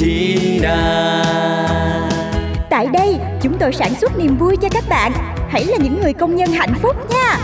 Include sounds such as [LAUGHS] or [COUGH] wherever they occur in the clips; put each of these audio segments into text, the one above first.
da. Tại đây, chúng tôi sản xuất niềm vui cho các bạn. Hãy là những người công nhân hạnh phúc nha.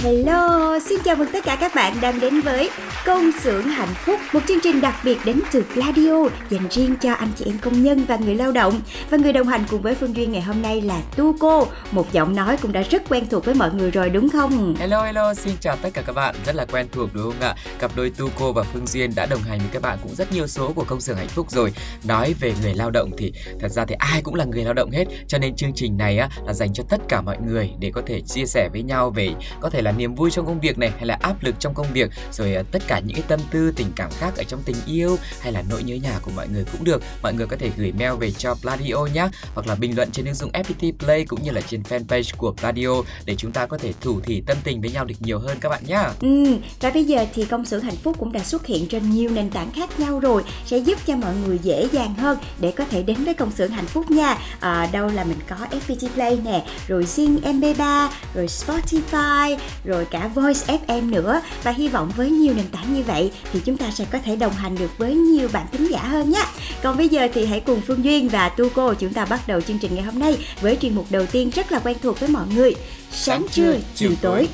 Hello, xin chào mừng tất cả các bạn đang đến với Công xưởng hạnh phúc, một chương trình đặc biệt đến từ Gladio dành riêng cho anh chị em công nhân và người lao động. Và người đồng hành cùng với Phương Duyên ngày hôm nay là Tu Cô, một giọng nói cũng đã rất quen thuộc với mọi người rồi đúng không? Hello hello, xin chào tất cả các bạn, rất là quen thuộc đúng không ạ? Cặp đôi Tu Cô và Phương Duyên đã đồng hành với các bạn cũng rất nhiều số của công xưởng hạnh phúc rồi. Nói về người lao động thì thật ra thì ai cũng là người lao động hết, cho nên chương trình này á là dành cho tất cả mọi người để có thể chia sẻ với nhau về có thể là niềm vui trong công việc này hay là áp lực trong công việc, rồi à, tất cả những cái tâm tư tình cảm khác ở trong tình yêu hay là nỗi nhớ nhà của mọi người cũng được. Mọi người có thể gửi mail về cho Pladio nhé, hoặc là bình luận trên ứng dụng FPT Play cũng như là trên fanpage của Pladio để chúng ta có thể thủ thỉ tâm tình với nhau được nhiều hơn các bạn nhé. Ừ, và bây giờ thì công sự hạnh phúc cũng đã xuất hiện trên nhiều nền tảng khác nhau rồi sẽ giúp cho mọi người dễ dàng hơn để có thể đến với công sự hạnh phúc nha à, đâu là mình có FPT Play nè rồi Zing MP3 rồi Spotify rồi cả Voice FM nữa và hy vọng với nhiều nền tảng như vậy thì chúng ta sẽ có thể đồng hành được với nhiều bạn thính giả hơn nhé còn bây giờ thì hãy cùng Phương Duyên và Tu Cô chúng ta bắt đầu chương trình ngày hôm nay với chuyên mục đầu tiên rất là quen thuộc với mọi người sáng trưa chiều tối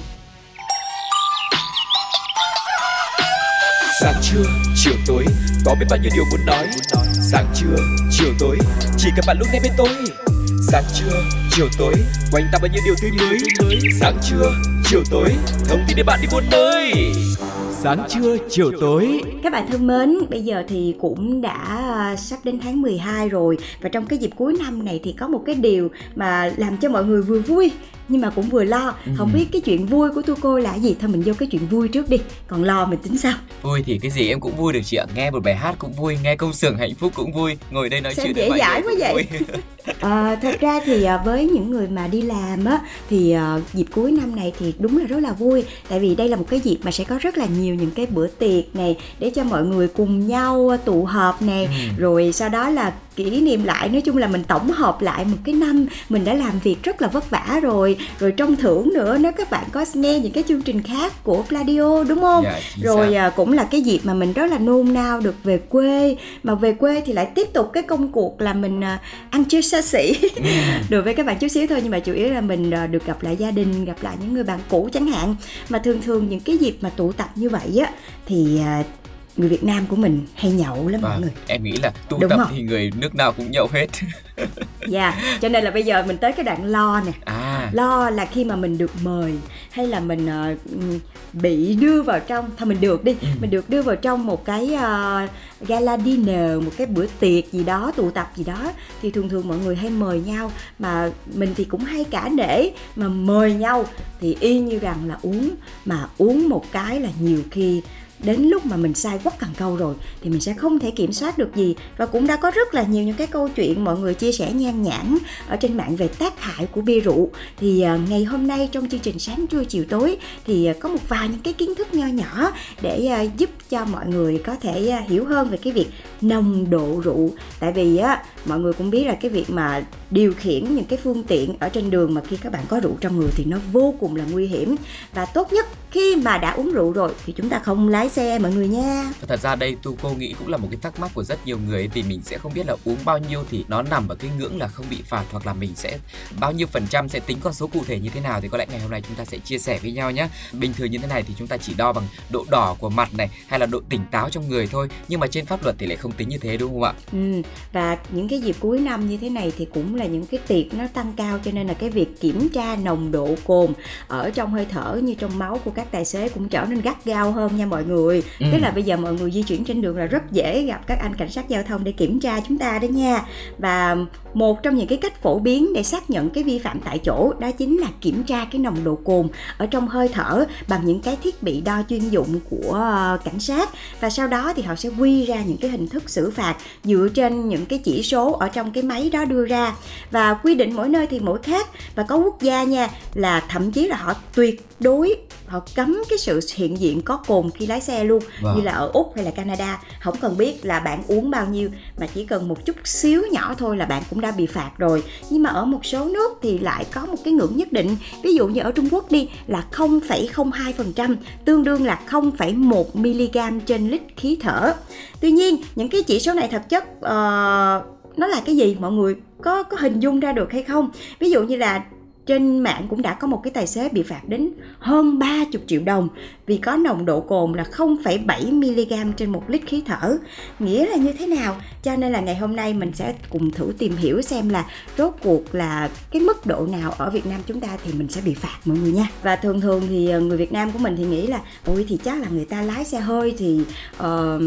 Sáng trưa, chiều tối, có biết bao nhiêu điều muốn nói. Sáng trưa, chiều tối, chỉ cần bạn lúc này bên tôi. Sáng trưa, chiều tối, quanh ta bao nhiêu điều tươi mới. Sáng trưa, chiều tối, thông tin để bạn đi buôn nơi. Sáng trưa, chiều tối. Các bạn thân mến, bây giờ thì cũng đã à, sắp đến tháng 12 rồi và trong cái dịp cuối năm này thì có một cái điều mà làm cho mọi người vừa vui nhưng mà cũng vừa lo. Không biết cái chuyện vui của tu cô là gì? Thôi mình vô cái chuyện vui trước đi, còn lo mình tính sau. Vui thì cái gì em cũng vui được chị ạ. Nghe một bài hát cũng vui, nghe công xưởng hạnh phúc cũng vui. Ngồi đây nói Sao chuyện dễ dãi quá vậy? À, [LAUGHS] thật ra thì à, với những người mà đi làm á thì à, dịp cuối năm này thì đúng là rất là vui tại vì đây là một cái dịp mà sẽ có rất là nhiều những cái bữa tiệc này để cho mọi người cùng nhau tụ họp nè rồi sau đó là kỷ niệm lại nói chung là mình tổng hợp lại một cái năm mình đã làm việc rất là vất vả rồi. Rồi trong thưởng nữa nếu các bạn có nghe những cái chương trình khác của Pladio đúng không? Dạ, chính rồi xác. à, cũng là cái dịp mà mình rất là nôn nao được về quê. Mà về quê thì lại tiếp tục cái công cuộc là mình à, ăn chơi xa xỉ. [LAUGHS] Đối với các bạn chút xíu thôi nhưng mà chủ yếu là mình à, được gặp lại gia đình gặp lại những người bạn cũ chẳng hạn. Mà thường thường những cái dịp mà tụ tập như vậy á thì người Việt Nam của mình hay nhậu lắm mọi Vâng, người. em nghĩ là tụ Đúng tập không? thì người nước nào cũng nhậu hết. [LAUGHS] dạ cho nên là bây giờ mình tới cái đoạn lo nè. À, lo là khi mà mình được mời hay là mình ừm, bị đưa vào trong thôi mình được đi mình được đưa vào trong một cái ờ, gala dinner một cái bữa tiệc gì đó tụ tập gì đó thì thường thường mọi người hay mời nhau. Mà mình thì cũng hay cả nể mà mời nhau. Thì y như rằng là uống mà uống một cái là nhiều khi đến lúc mà mình sai quất cần câu rồi thì mình sẽ không thể kiểm soát được gì. Và cũng đã có rất là nhiều những cái câu chuyện mọi người chia sẻ nhan nhản ở trên mạng về tác hại của bia rượu. Thì à, ngày hôm nay trong chương trình sáng trưa chiều tối thì à, có một vài những cái kiến thức nho nhỏ để à, giúp cho mọi người có thể hiểu hơn về cái việc nồng độ rượu. Tại vì á, mọi người cũng biết là cái việc mà điều khiển những cái phương tiện ở trên đường mà khi các bạn có rượu trong người thì nó vô cùng là nguy hiểm. Và tốt nhất khi mà đã uống rượu rồi thì chúng ta không lái xe mọi người nha. Thật ra đây tu cô nghĩ cũng là một cái thắc mắc của rất nhiều người vì mình sẽ không biết là uống bao nhiêu thì nó nằm ở cái ngưỡng là không bị phạt hoặc là mình sẽ bao nhiêu phần trăm sẽ tính con số cụ thể như thế nào. Thì có lẽ ngày hôm nay chúng ta sẽ chia sẻ với nhau nhé bình thường như thế này thì chúng ta chỉ đo bằng độ đỏ của mặt này hay là độ tỉnh táo trong người thôi nhưng mà trên pháp luật thì lại không tính như thế đúng không ạ? Ừ, và những cái dịp cuối năm như thế này thì cũng là những cái tiệc nó tăng cao cho nên là cái việc kiểm tra nồng độ cồn ở trong hơi thở như trong máu của các tài xế cũng trở nên gắt gao hơn nha mọi người ừ. tức là bây giờ mọi người di chuyển trên đường là rất dễ gặp các anh cảnh sát giao thông để kiểm tra chúng ta đó nha và một trong những cái cách phổ biến để xác nhận cái vi phạm tại chỗ đó chính là kiểm tra cái nồng độ cồn ở trong hơi thở bằng những cái thiết bị đo chuyên dụng của ờ, cảnh sát. Và sau đó thì họ sẽ quy ra những cái hình thức xử phạt dựa trên những cái chỉ số ở trong cái máy đó đưa ra. Và quy định mỗi nơi thì mỗi khác. Và có quốc gia nha là thậm chí là họ tuyệt đối họ cấm cái sự hiện diện có cồn khi lái xe luôn. Wow. như là ở úc hay là canada không cần biết là bạn uống bao nhiêu mà chỉ cần một chút xíu nhỏ thôi là bạn cũng đã bị phạt rồi. Nhưng mà ở một số nước thì lại có một cái ngưỡng nhất định. Ví dụ như ở trung quốc đi là 0,02% tương đương là 0,1 mg trên lít khí thở. Tuy nhiên những cái chỉ số này thực chất uh, nó là cái gì? Mọi người có có hình dung ra được hay không? Ví dụ như là trên mạng cũng đã có một cái tài xế bị phạt đến hơn 30 triệu đồng vì có nồng độ cồn là 0,7 mg trên một lít khí thở. Nghĩa là như thế nào? Cho nên là ngày hôm nay mình sẽ cùng thử tìm hiểu xem là rốt cuộc là cái mức độ nào ở Việt Nam chúng ta thì mình sẽ bị phạt mọi người nha. Và thường thường thì ờ, người Việt Nam của mình thì nghĩ là ôi thì chắc là người ta lái xe hơi thì uh,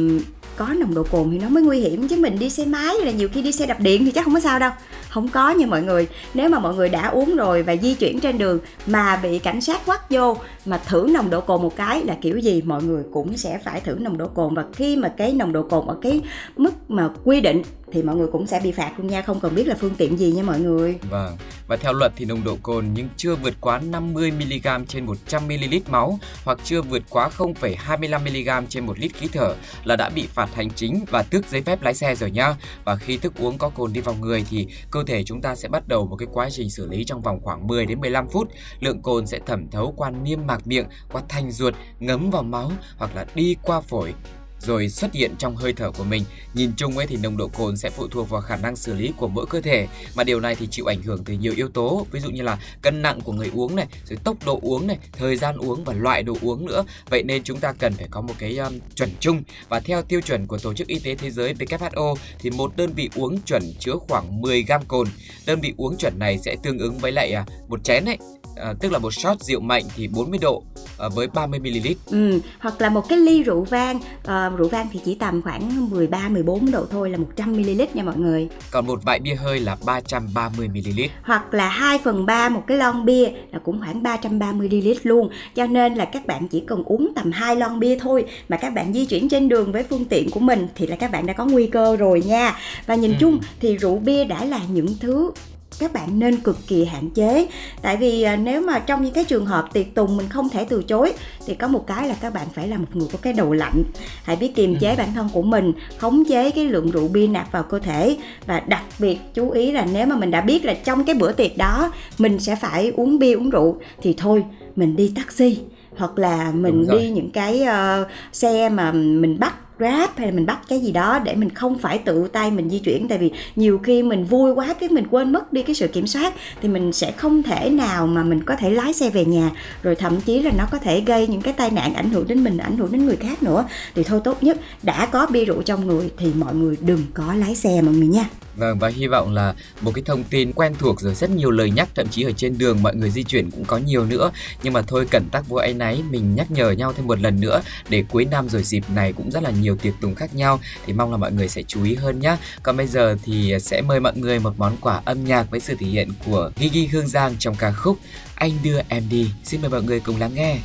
có nồng độ cồn thì nó mới nguy hiểm chứ mình đi xe máy là nhiều khi đi xe đạp điện thì chắc không có sao đâu. Không có nha mọi người. Nếu mà mọi người đã uống rồi và di chuyển trên đường mà bị cảnh sát quát vô mà thử nồng độ cồn một cái là kiểu gì? Mọi người cũng sẽ phải thử nồng độ cồn. Và khi mà cái nồng độ cồn ở cái mức mà quy định thì mọi người cũng sẽ bị phạt luôn nha. Không cần biết là phương tiện gì nha mọi người. Vâng. Và theo luật thì nồng độ cồn nhưng chưa vượt quá 50 mg trên 100 ml máu hoặc chưa vượt quá 0,25 mg trên một lít khí thở là đã bị phạt hành chính và tước giấy phép lái xe rồi nhá và khi thức uống có cồn đi vào người thì cơ thể chúng ta sẽ bắt đầu một cái quá trình xử lý trong vòng khoảng 10 đến 15 phút. Lượng cồn sẽ thẩm thấu qua niêm mạc miệng qua thành ruột ngấm vào máu hoặc là đi qua phổi rồi xuất hiện trong hơi thở của mình. Nhìn chung ấy thì nồng độ cồn sẽ phụ thuộc vào khả năng xử lý của mỗi cơ thể mà điều này thì chịu ảnh hưởng từ nhiều yếu tố, ví dụ như là cân nặng của người uống này, rồi tốc độ uống này, thời gian uống và loại đồ uống nữa. Vậy nên chúng ta cần phải có một cái um, chuẩn chung và theo tiêu chuẩn của Tổ chức Y tế Thế giới WHO thì một đơn vị uống chuẩn chứa khoảng 10 gram cồn. Đơn vị uống chuẩn này sẽ tương ứng với lại à, một chén ấy à, tức là một shot rượu mạnh thì 40 độ à, với 30 ml. Ừ, hoặc là một cái ly rượu vang, à, rượu vang thì chỉ tầm khoảng 13 14 độ thôi là 100 ml nha mọi người. Còn một vại bia hơi là 330 ml. Hoặc là 2 phần 3 một cái lon bia là cũng khoảng 330 ml luôn. Cho nên là các bạn chỉ cần uống tầm 2 lon bia thôi mà các bạn di chuyển trên đường với phương tiện của mình thì là các bạn đã có nguy cơ rồi nha. Và nhìn ừ. chung thì rượu bia đã là những thứ các bạn nên cực kỳ hạn chế. Tại vì à, nếu mà trong những cái trường hợp tiệc tùng mình không thể từ chối thì có một cái là các bạn phải là một người có cái đầu lạnh. Hãy biết kiềm chế ừ. bản thân của mình khống chế cái lượng rượu bia nạp vào cơ thể và đặc biệt chú ý là nếu mà mình đã biết là trong cái bữa tiệc đó mình sẽ phải uống bia uống rượu thì thôi mình đi taxi hoặc là mình đi những cái uh, xe mà mình bắt grab hay là mình bắt cái gì đó để mình không phải tự tay mình di chuyển. Tại vì nhiều khi mình vui quá cái mình quên mất đi cái sự kiểm soát, thì mình sẽ không thể nào mà mình có thể lái xe về nhà. Rồi thậm chí là nó có thể gây những cái tai nạn ảnh hưởng đến mình, ảnh hưởng đến người khác nữa. Thì thôi tốt nhất, đã có bia rượu trong người thì mọi người đừng có lái xe mọi người nha. Vâng và hy vọng là một cái thông tin quen thuộc rồi rất nhiều lời nhắc, thậm chí ở trên đường mọi người di chuyển cũng có nhiều nữa nhưng mà thôi, cẩn tắc vô ấy náy mình nhắc nhở nhau thêm một lần nữa để cuối năm rồi dịp này cũng rất là nhiều tiệc tùng khác nhau thì mong là mọi người sẽ chú ý hơn nhé. Còn bây giờ thì sẽ mời mọi người một món quà âm nhạc với sự thể hiện của Gigi Hương Giang trong ca khúc Anh đưa em đi. Xin mời mọi người cùng lắng nghe.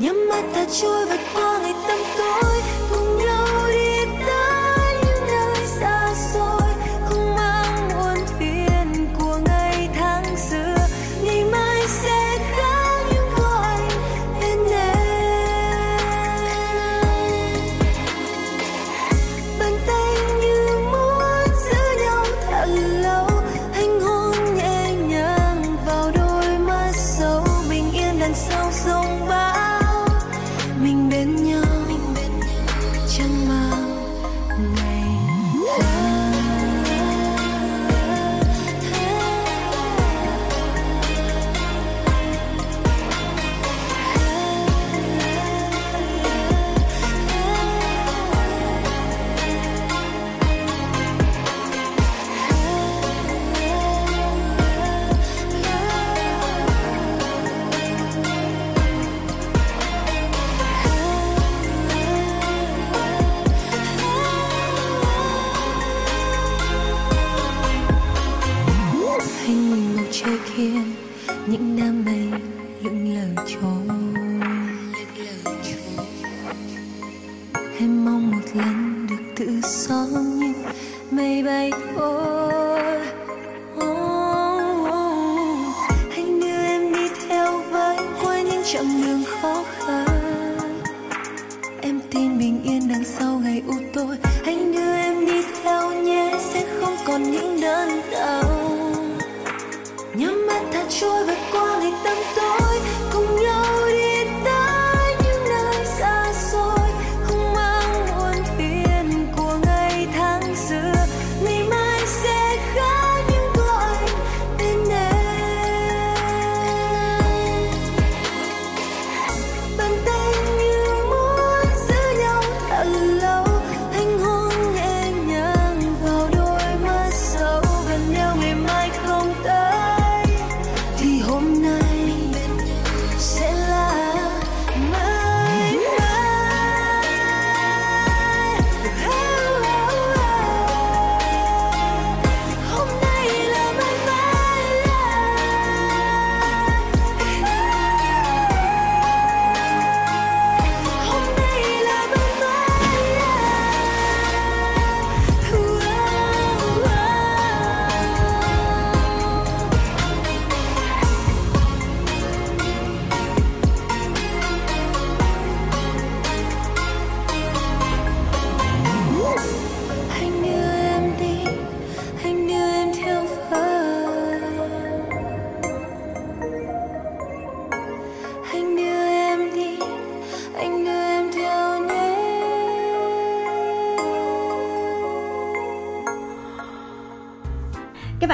Nhắm mắt ta trôi vượt qua ngày tăm tối.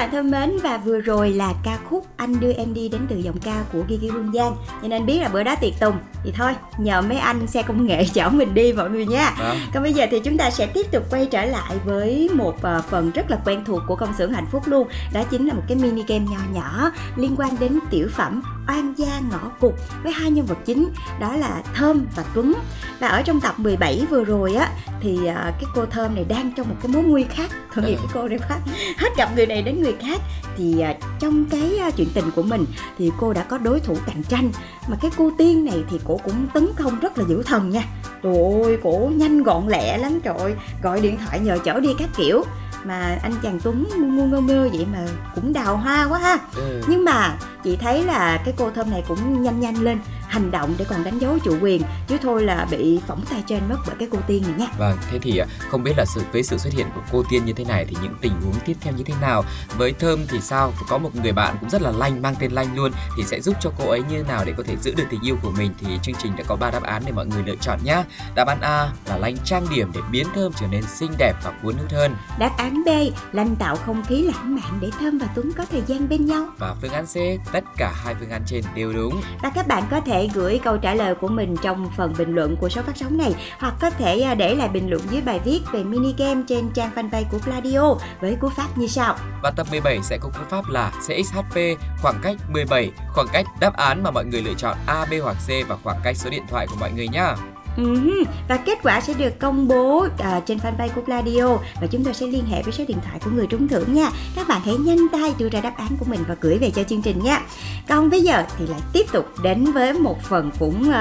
Bạn thân mến và vừa rồi là ca khúc Anh đưa em đi đến từ giọng ca của Gigi Hương Giang. Cho nên biết là bữa đó tiệc tùng Thì thôi nhờ mấy anh xe công nghệ [LAUGHS] chở mình đi mọi người nha. Vâng. Còn bây giờ thì chúng ta sẽ tiếp tục quay trở lại với một ờ, phần rất là quen thuộc của công xưởng hạnh phúc luôn. Đó chính là một cái mini game nhỏ nhỏ liên quan đến tiểu phẩm Oan gia ngõ cụt với hai nhân vật chính đó là Thơm và Tuấn. Và ở trong tập 17 vừa rồi á thì ờ, cái cô Thơm này đang trong một cái mối nguy khác. Nghiệp Ừ. cái cô này quá. Hết gặp người này đến người khác. Thì ờ, trong cái ờ, chuyện tình của mình thì cô đã có đối thủ cạnh tranh. Mà cái cô tiên này thì cổ cũng tấn công rất là dữ thần nha. Trời ơi cổ nhanh gọn lẹ lắm trời ơi. Gọi điện thoại nhờ chở đi các kiểu mà anh chàng Tuấn ngu ngu ngơ ngơ vậy mà cũng đào hoa quá ha Ừ. nhưng mà chị thấy là cái cô thơm này cũng nhanh nhanh lên hành động để còn đánh dấu chủ quyền chứ thôi là bị phỏng tay trên mất bởi cái cô tiên này nha Vâng, thế thì à, không biết là sự với sự xuất hiện của cô Tiên như thế này thì những tình huống tiếp theo như thế nào? Với Thơm thì sao? Có một người bạn cũng rất là lanh, mang tên lanh luôn thì sẽ giúp cho cô ấy như thế nào để có thể giữ được tình yêu của mình thì chương trình đã có ba đáp án để mọi người lựa chọn nhá. Đáp án A là lanh trang điểm để biến Thơm trở nên xinh đẹp và cuốn hút hơn đáp án B lanh tạo không khí lãng mạn để thơm và tuấn có thời gian bên nhau và phương án C tất cả hai phương án trên đều đúng. và các bạn có thể thể gửi câu trả lời của mình trong phần bình luận của số phát sóng này hoặc có thể à, để lại bình luận dưới bài viết về mini game trên trang fanpage của Pladio với cú pháp như sau. Và tập 17 sẽ có cú pháp là CXHP khoảng cách 17, khoảng cách đáp án mà mọi người lựa chọn A, B hoặc C và khoảng cách số điện thoại của mọi người nhé. Uh-huh. Và kết quả sẽ được công bố uh, trên fanpage của Pladio và chúng tôi sẽ liên hệ với số điện thoại của người trúng thưởng nha. Các bạn hãy nhanh tay đưa ra đáp án của mình và gửi về cho chương trình nha. Còn bây giờ thì lại tiếp tục đến với một phần cũng uh,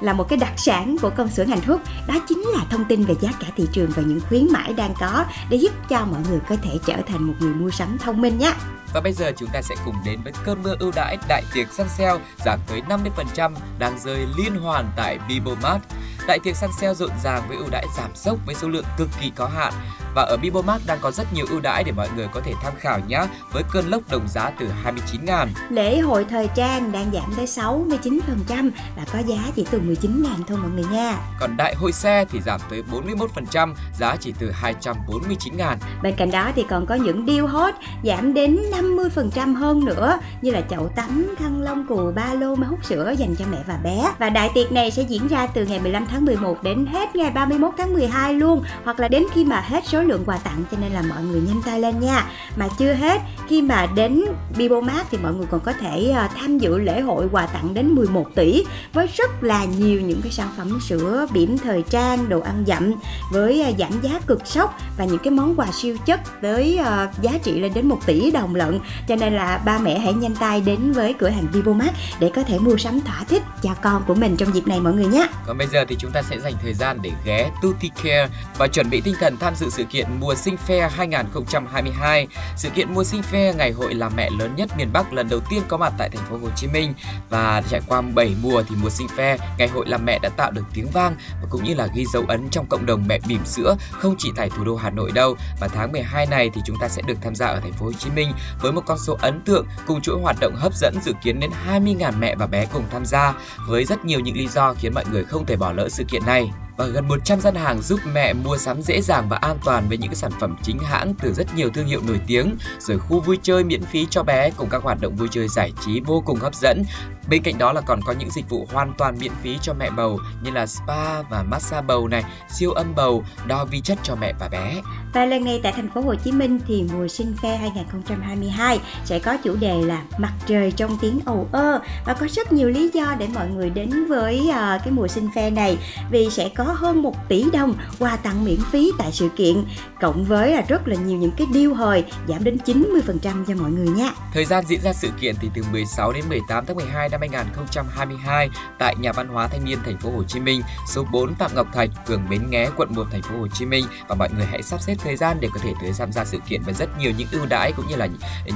là một cái đặc sản của công xưởng hạnh phúc. Đó chính là thông tin về giá cả thị trường và những khuyến mãi đang có để giúp cho mọi người có thể trở thành một người mua sắm thông minh nhé. Và bây giờ chúng ta sẽ cùng đến với cơn mưa ưu đãi đại tiệc săn sale giảm tới 50% đang rơi liên hoàn tại Bibomart. Đại tiệc săn sale rộn ràng với ưu đãi giảm sốc với số lượng cực kỳ có hạn và ở Bibomart đang có rất nhiều ưu đãi để mọi người có thể tham khảo nhé với cơn lốc đồng giá từ 29 ngàn. Lễ hội thời trang đang giảm tới 69% và có giá chỉ từ 19 ngàn thôi mọi người nha. Còn đại hội xe thì giảm tới 41%, giá chỉ từ 249 ngàn. Bên cạnh đó thì còn có những deal hot giảm đến 50% hơn nữa như là chậu tắm, khăn lông cù, ba lô, máy hút sữa dành cho mẹ và bé. Và đại tiệc này sẽ diễn ra từ ngày 15 tháng 11 đến hết ngày 31 tháng 12 luôn hoặc là đến khi mà hết số lượng quà tặng cho nên là mọi người nhanh tay lên nha. Mà chưa hết, khi mà đến Bibomart thì mọi người còn có thể ờ, tham dự lễ hội quà tặng đến 11 tỷ với rất là nhiều những cái sản phẩm sữa, bỉm thời trang, đồ ăn dặm với ờ, giảm giá cực sốc và những cái món quà siêu chất tới ờ, giá trị lên đến 1 tỷ đồng lận. Cho nên là ba mẹ hãy nhanh tay đến với cửa hàng Bibomart để có thể mua sắm thỏa thích cho con của mình trong dịp này mọi người nhé. Còn bây giờ thì chúng ta sẽ dành thời gian để ghé Tutti Care và chuẩn bị tinh thần tham dự sự kiện kiện mùa sinh fair 2022. Sự kiện mùa sinh fair ngày hội làm mẹ lớn nhất miền Bắc lần đầu tiên có mặt tại thành phố Hồ Chí Minh. Và trải qua 7 mùa thì mùa sinh fair ngày hội làm mẹ đã tạo được tiếng vang và cũng như là ghi dấu ấn trong cộng đồng mẹ bỉm sữa, không chỉ tại thủ đô Hà Nội đâu. Và tháng 12 này thì chúng ta sẽ được tham gia ở thành phố Hồ Chí Minh với một con số ấn tượng cùng chuỗi hoạt động hấp dẫn dự kiến đến 20.000 mẹ và bé cùng tham gia, với rất nhiều những lý do khiến mọi người không thể bỏ lỡ sự kiện này và gần 100 gian hàng giúp mẹ mua sắm dễ dàng và an toàn với những sản phẩm chính hãng từ rất nhiều thương hiệu nổi tiếng, rồi khu vui chơi miễn phí cho bé cùng các hoạt động vui chơi giải trí vô cùng hấp dẫn. Bên cạnh đó là còn có những dịch vụ hoàn toàn miễn phí cho mẹ bầu như là spa và massage bầu này, siêu âm bầu, đo vi chất cho mẹ và bé. Và lần này tại thành phố Hồ Chí Minh thì mùa sinh fair 2022 sẽ có chủ đề là mặt trời trong tiếng ầu ơ và có rất nhiều lý do để mọi người đến với uh, cái mùa sinh fair này vì sẽ có hơn 1 tỷ đồng quà tặng miễn phí tại sự kiện cộng với là rất là nhiều những cái deal hời giảm đến 90% cho mọi người nha. Thời gian diễn ra sự kiện thì từ 16 đến 18 tháng 12 năm 2022 tại Nhà văn hóa Thanh niên thành phố Hồ Chí Minh, số 4 Phạm Ngọc Thạch, phường Bến Nghé, quận 1 thành phố Hồ Chí Minh và mọi người hãy sắp xếp thời gian để có thể tới tham gia sự kiện và rất nhiều những ưu đãi cũng như là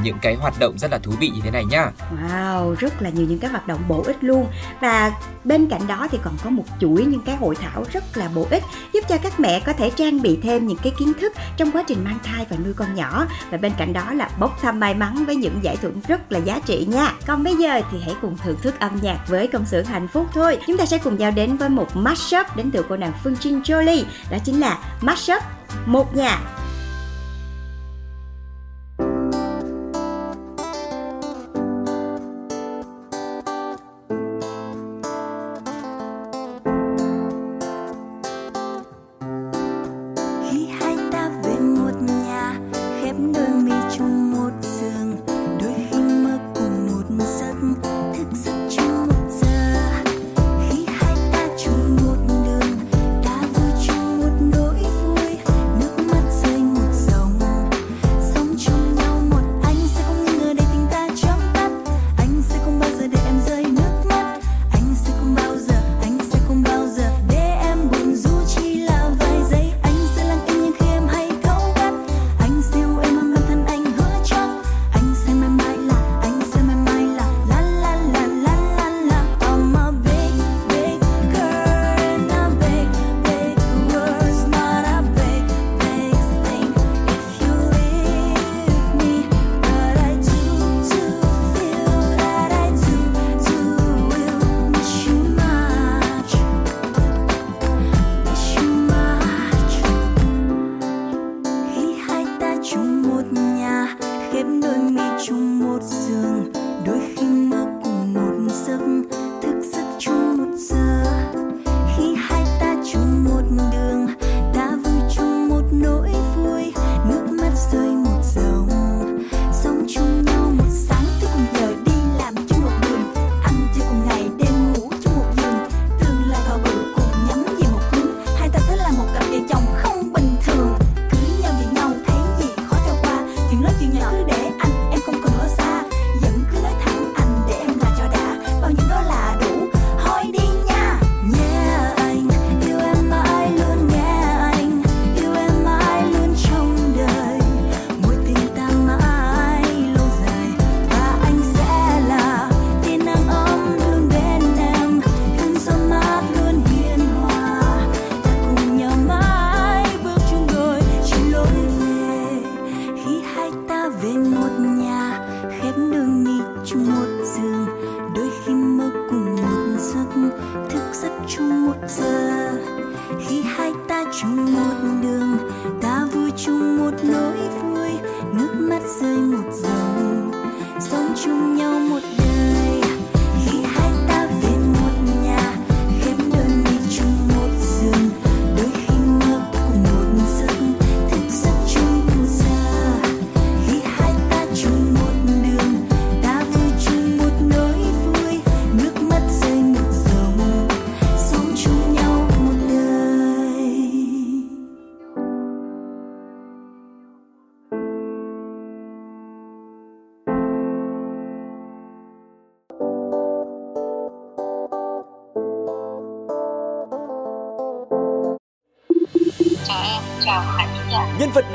những cái hoạt động rất là thú vị như thế này nhá. Wow, rất là nhiều những cái hoạt động bổ ích luôn. Và bên cạnh đó thì còn có một chuỗi những cái hội thảo rất là bổ ích giúp cho các mẹ có thể trang bị thêm những cái kiến thức trong quá trình mang thai và nuôi con nhỏ. Và bên cạnh đó là bốc thăm may mắn với những giải thưởng rất là giá trị nha. Còn bây giờ thì hãy cùng thưởng thức âm nhạc với công xưởng hạnh phúc thôi. Chúng ta sẽ cùng nhau đến với một mashup đến từ cô nàng Phương Trinh Jolie. Đó chính là mashup một nhà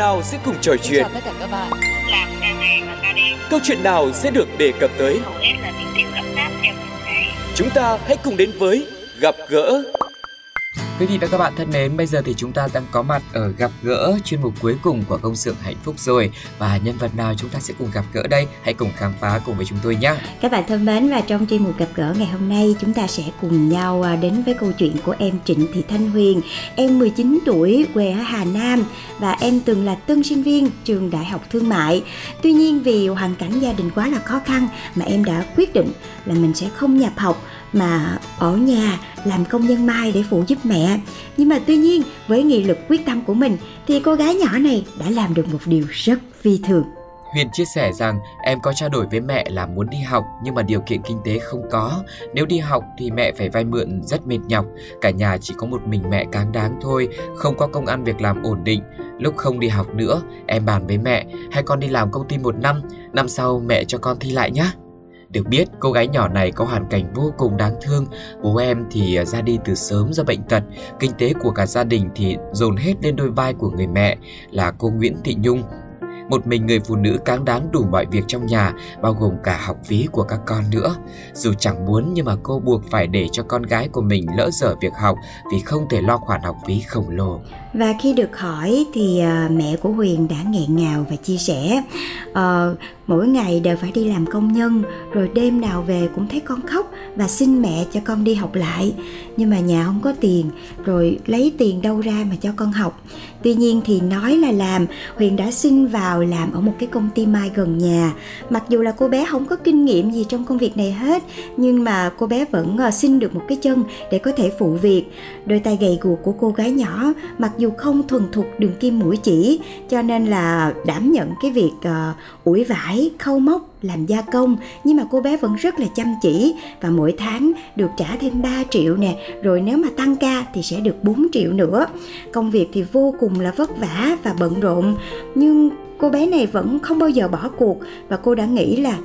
nào sẽ cùng trò chuyện? chào tất cả các bạn làm ngày Câu chuyện nào sẽ được đề cập tới? hầu hết là Chúng ta hãy cùng đến với Gặp gỡ Quý vị và các bạn thân mến, bây giờ thì chúng ta đang có mặt ở gặp gỡ chuyên mục cuối cùng của công xưởng hạnh phúc rồi và nhân vật nào chúng ta sẽ cùng gặp gỡ đây? Hãy cùng khám phá cùng với chúng tôi nhé. Các bạn thân mến và trong chuyên mục gặp gỡ ngày hôm nay chúng ta sẽ cùng nhau à, đến với câu chuyện của em Trịnh Thị Thanh Huyền. Em 19 tuổi, quê ở Hà Nam và em từng là tân sinh viên trường Đại học Thương mại. Tuy nhiên vì hoàn cảnh gia đình quá là khó khăn mà em đã quyết định là mình sẽ không nhập học mà ở nhà làm công nhân mai để phụ giúp mẹ. Nhưng mà tuy nhiên với nghị lực quyết tâm của mình thì cô gái nhỏ này đã làm được một điều rất phi thường. Huyền chia sẻ rằng em có trao đổi với mẹ là muốn đi học nhưng mà điều kiện kinh tế không có. Nếu đi học thì mẹ phải vay mượn rất mệt nhọc. Cả nhà chỉ có một mình mẹ cáng đáng thôi, không có công ăn việc làm ổn định. Lúc không đi học nữa, em bàn với mẹ hay con đi làm công ty một năm, năm sau mẹ cho con thi lại nhé. Được biết, cô gái nhỏ này có hoàn cảnh vô cùng đáng thương. Bố em thì à, ra đi từ sớm do bệnh tật. Kinh tế của cả gia đình thì dồn hết lên đôi vai của người mẹ là cô Nguyễn Thị Nhung. Một mình người phụ nữ cáng đáng đủ mọi việc trong nhà, bao gồm cả học phí của các con nữa. Dù chẳng muốn nhưng mà cô buộc phải để cho con gái của mình lỡ dở việc học vì không thể lo khoản học phí khổng lồ. Và khi được hỏi thì uh, mẹ của Huyền đã nghẹn ngào và chia sẻ uh, mỗi ngày đều phải đi làm công nhân rồi đêm nào về cũng thấy con khóc và xin mẹ cho con đi học lại nhưng mà nhà không có tiền rồi lấy tiền đâu ra mà cho con học tuy nhiên thì nói là làm Huyền đã xin vào làm ở một cái công ty mai gần nhà. Mặc dù là cô bé không có kinh nghiệm gì trong công việc này hết nhưng mà cô bé vẫn ờ, xin được một cái chân để có thể phụ việc. Đôi tay gầy guộc của cô gái nhỏ mặc dù không thuần thục đường kim mũi chỉ cho nên là đảm nhận cái việc ờ, uh, ủi vải khâu móc làm gia công, nhưng mà cô bé vẫn rất là chăm chỉ và mỗi tháng được trả thêm 3 triệu nè, rồi nếu mà tăng ca thì sẽ được 4 triệu nữa. Công việc thì vô cùng là vất vả và bận rộn, nhưng cô bé này vẫn không bao giờ bỏ cuộc và cô đã nghĩ là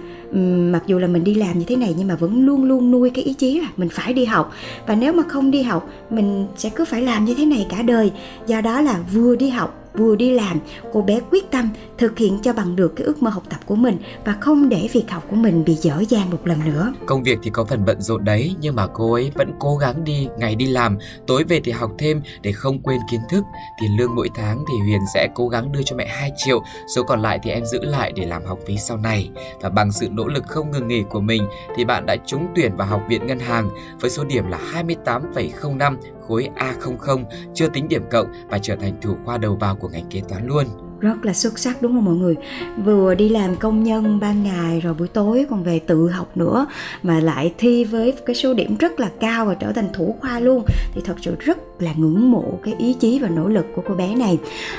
mặc dù là mình đi làm như thế này nhưng mà vẫn luôn luôn nuôi cái ý chí là mình phải đi học. Và nếu mà không đi học, mình sẽ cứ phải làm như thế này cả đời. Do đó là vừa đi học vừa đi làm cô bé quyết tâm thực hiện cho bằng được cái ước mơ học tập của mình và không để việc học của mình bị dở dang một lần nữa Công việc thì có phần bận rộn đấy nhưng mà cô ấy vẫn cố gắng đi, ngày đi làm, tối về thì học thêm để không quên kiến thức. Tiền lương mỗi tháng thì Huyền sẽ cố gắng đưa cho mẹ 2 triệu, số còn lại thì em giữ lại để làm học phí sau này. Và bằng sự nỗ lực không ngừng nghỉ của mình thì bạn đã trúng tuyển vào học viện ngân hàng với số điểm là 28,05 khối A00 chưa tính điểm cộng và trở thành thủ khoa đầu vào của ngành kế toán luôn. rất là xuất sắc đúng không mọi người? Vừa đi làm công nhân ban ngày rồi buổi tối còn về tự học nữa mà lại thi với cái số điểm rất là cao và trở thành thủ khoa luôn. Thì thật sự rất là ngưỡng mộ cái ý chí và nỗ lực của cô bé này.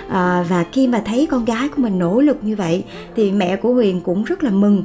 À, và khi mà thấy con gái của mình nỗ lực như vậy thì mẹ của Huyền cũng rất là mừng.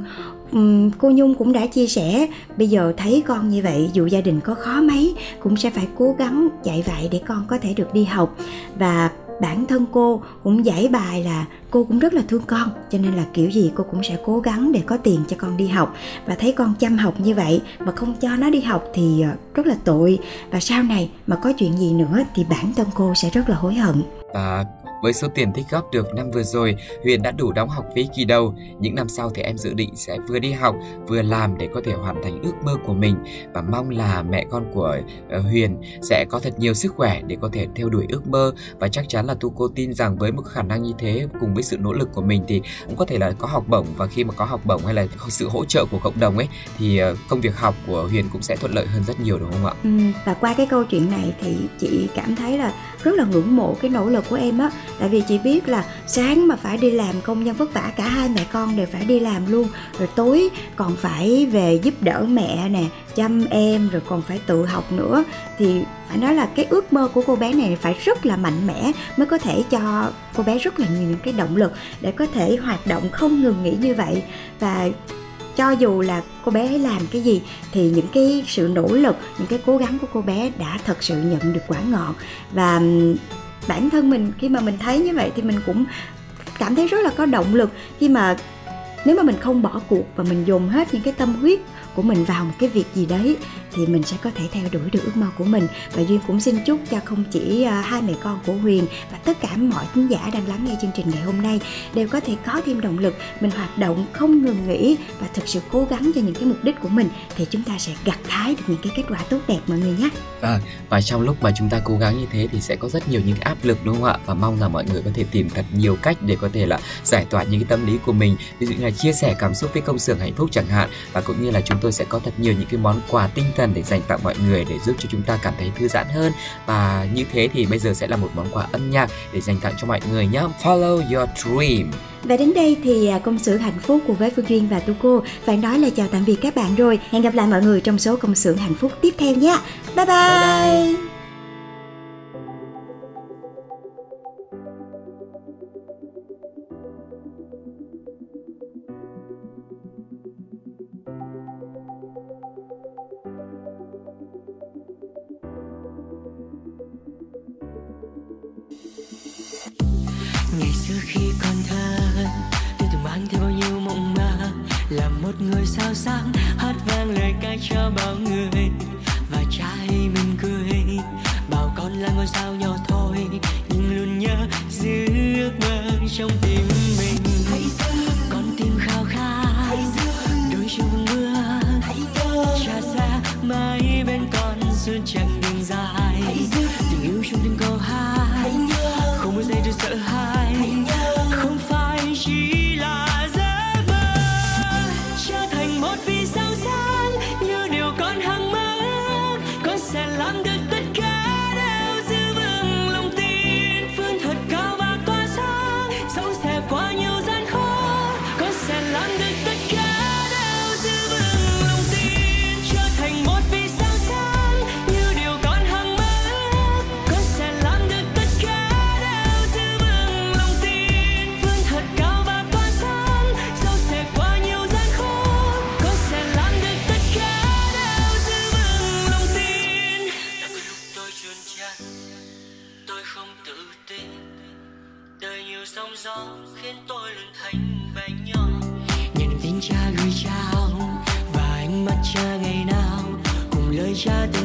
Cô Nhung cũng đã chia sẻ, bây giờ thấy con như vậy, dù gia đình có khó mấy, cũng sẽ phải cố gắng dạy vậy để con có thể được đi học. Và bản thân cô cũng giải bài là cô cũng rất là thương con, cho nên là kiểu gì cô cũng sẽ cố gắng để có tiền cho con đi học. Và thấy con chăm học như vậy mà không cho nó đi học thì ờ, rất là tội. Và sau này mà có chuyện gì nữa thì bản thân cô sẽ rất là hối hận. Và với số tiền tích góp được năm vừa rồi, Huyền đã đủ đóng học phí kỳ đầu. Những năm sau thì em dự định sẽ vừa đi học, vừa làm để có thể hoàn thành ước mơ của mình và mong là mẹ con của ờ, Huyền sẽ có thật nhiều sức khỏe để có thể theo đuổi ước mơ và chắc chắn là tu cô tin rằng với một khả năng như thế cùng với sự nỗ lực của mình thì cũng có thể là có học bổng và khi mà có học bổng hay là có sự hỗ trợ của cộng đồng ấy thì ờ, công việc học của Huyền cũng sẽ thuận lợi hơn rất nhiều đúng không ạ? Ừ, và qua cái câu chuyện này thì chị cảm thấy là rất là ngưỡng mộ cái nỗ lực của em á tại vì chị biết là sáng mà phải đi làm công nhân vất vả, cả hai mẹ con đều phải đi làm luôn. Rồi tối còn phải về giúp đỡ mẹ nè, chăm em, rồi còn phải tự học nữa. Thì phải nói là cái ước mơ của cô bé này phải rất là mạnh mẽ mới có thể cho cô bé rất là nhiều những cái động lực để có thể hoạt động không ngừng nghỉ như vậy. Và cho dù là cô bé ấy làm cái gì, thì những cái sự nỗ lực, những cái cố gắng của cô bé đã thật sự nhận được quả ngọt. Và bản thân mình, khi mà mình thấy như vậy thì mình cũng cảm thấy rất là có động lực. Khi mà nếu mà mình không bỏ cuộc và mình dùng hết những cái tâm huyết của mình vào một cái việc gì đấy thì mình sẽ có thể theo đuổi được ước mơ của mình và duyên cũng xin chúc cho không chỉ à, hai mẹ con của huyền và tất cả mọi khán giả đang lắng nghe chương trình ngày hôm nay đều có thể có thêm động lực mình hoạt động không ngừng nghỉ và thực sự cố gắng cho những cái mục đích của mình thì chúng ta sẽ gặt hái được những cái kết quả tốt đẹp mọi người nhé Vâng, và trong lúc mà chúng ta cố gắng như thế thì sẽ có rất nhiều những áp lực đúng không ạ? Và mong là mọi người có thể tìm thật nhiều cách để có thể là giải tỏa những cái tâm lý của mình. Ví dụ như là chia sẻ cảm xúc với công xưởng hạnh phúc chẳng hạn và cũng như là chúng tôi sẽ có thật nhiều những cái món quà tinh thần để dành tặng mọi người để giúp cho chúng ta cảm thấy thư giãn hơn. Và như thế thì bây giờ sẽ là một món quà âm nhạc để dành tặng cho mọi người nhé. Follow your dream. Và đến đây thì à, công xưởng hạnh phúc cùng với Phương Duyên và Tu Cô phải nói là chào tạm biệt các bạn rồi. Hẹn gặp lại mọi người trong số công xưởng hạnh phúc tiếp theo nhé. Bye bye. bye, bye. Cùng lời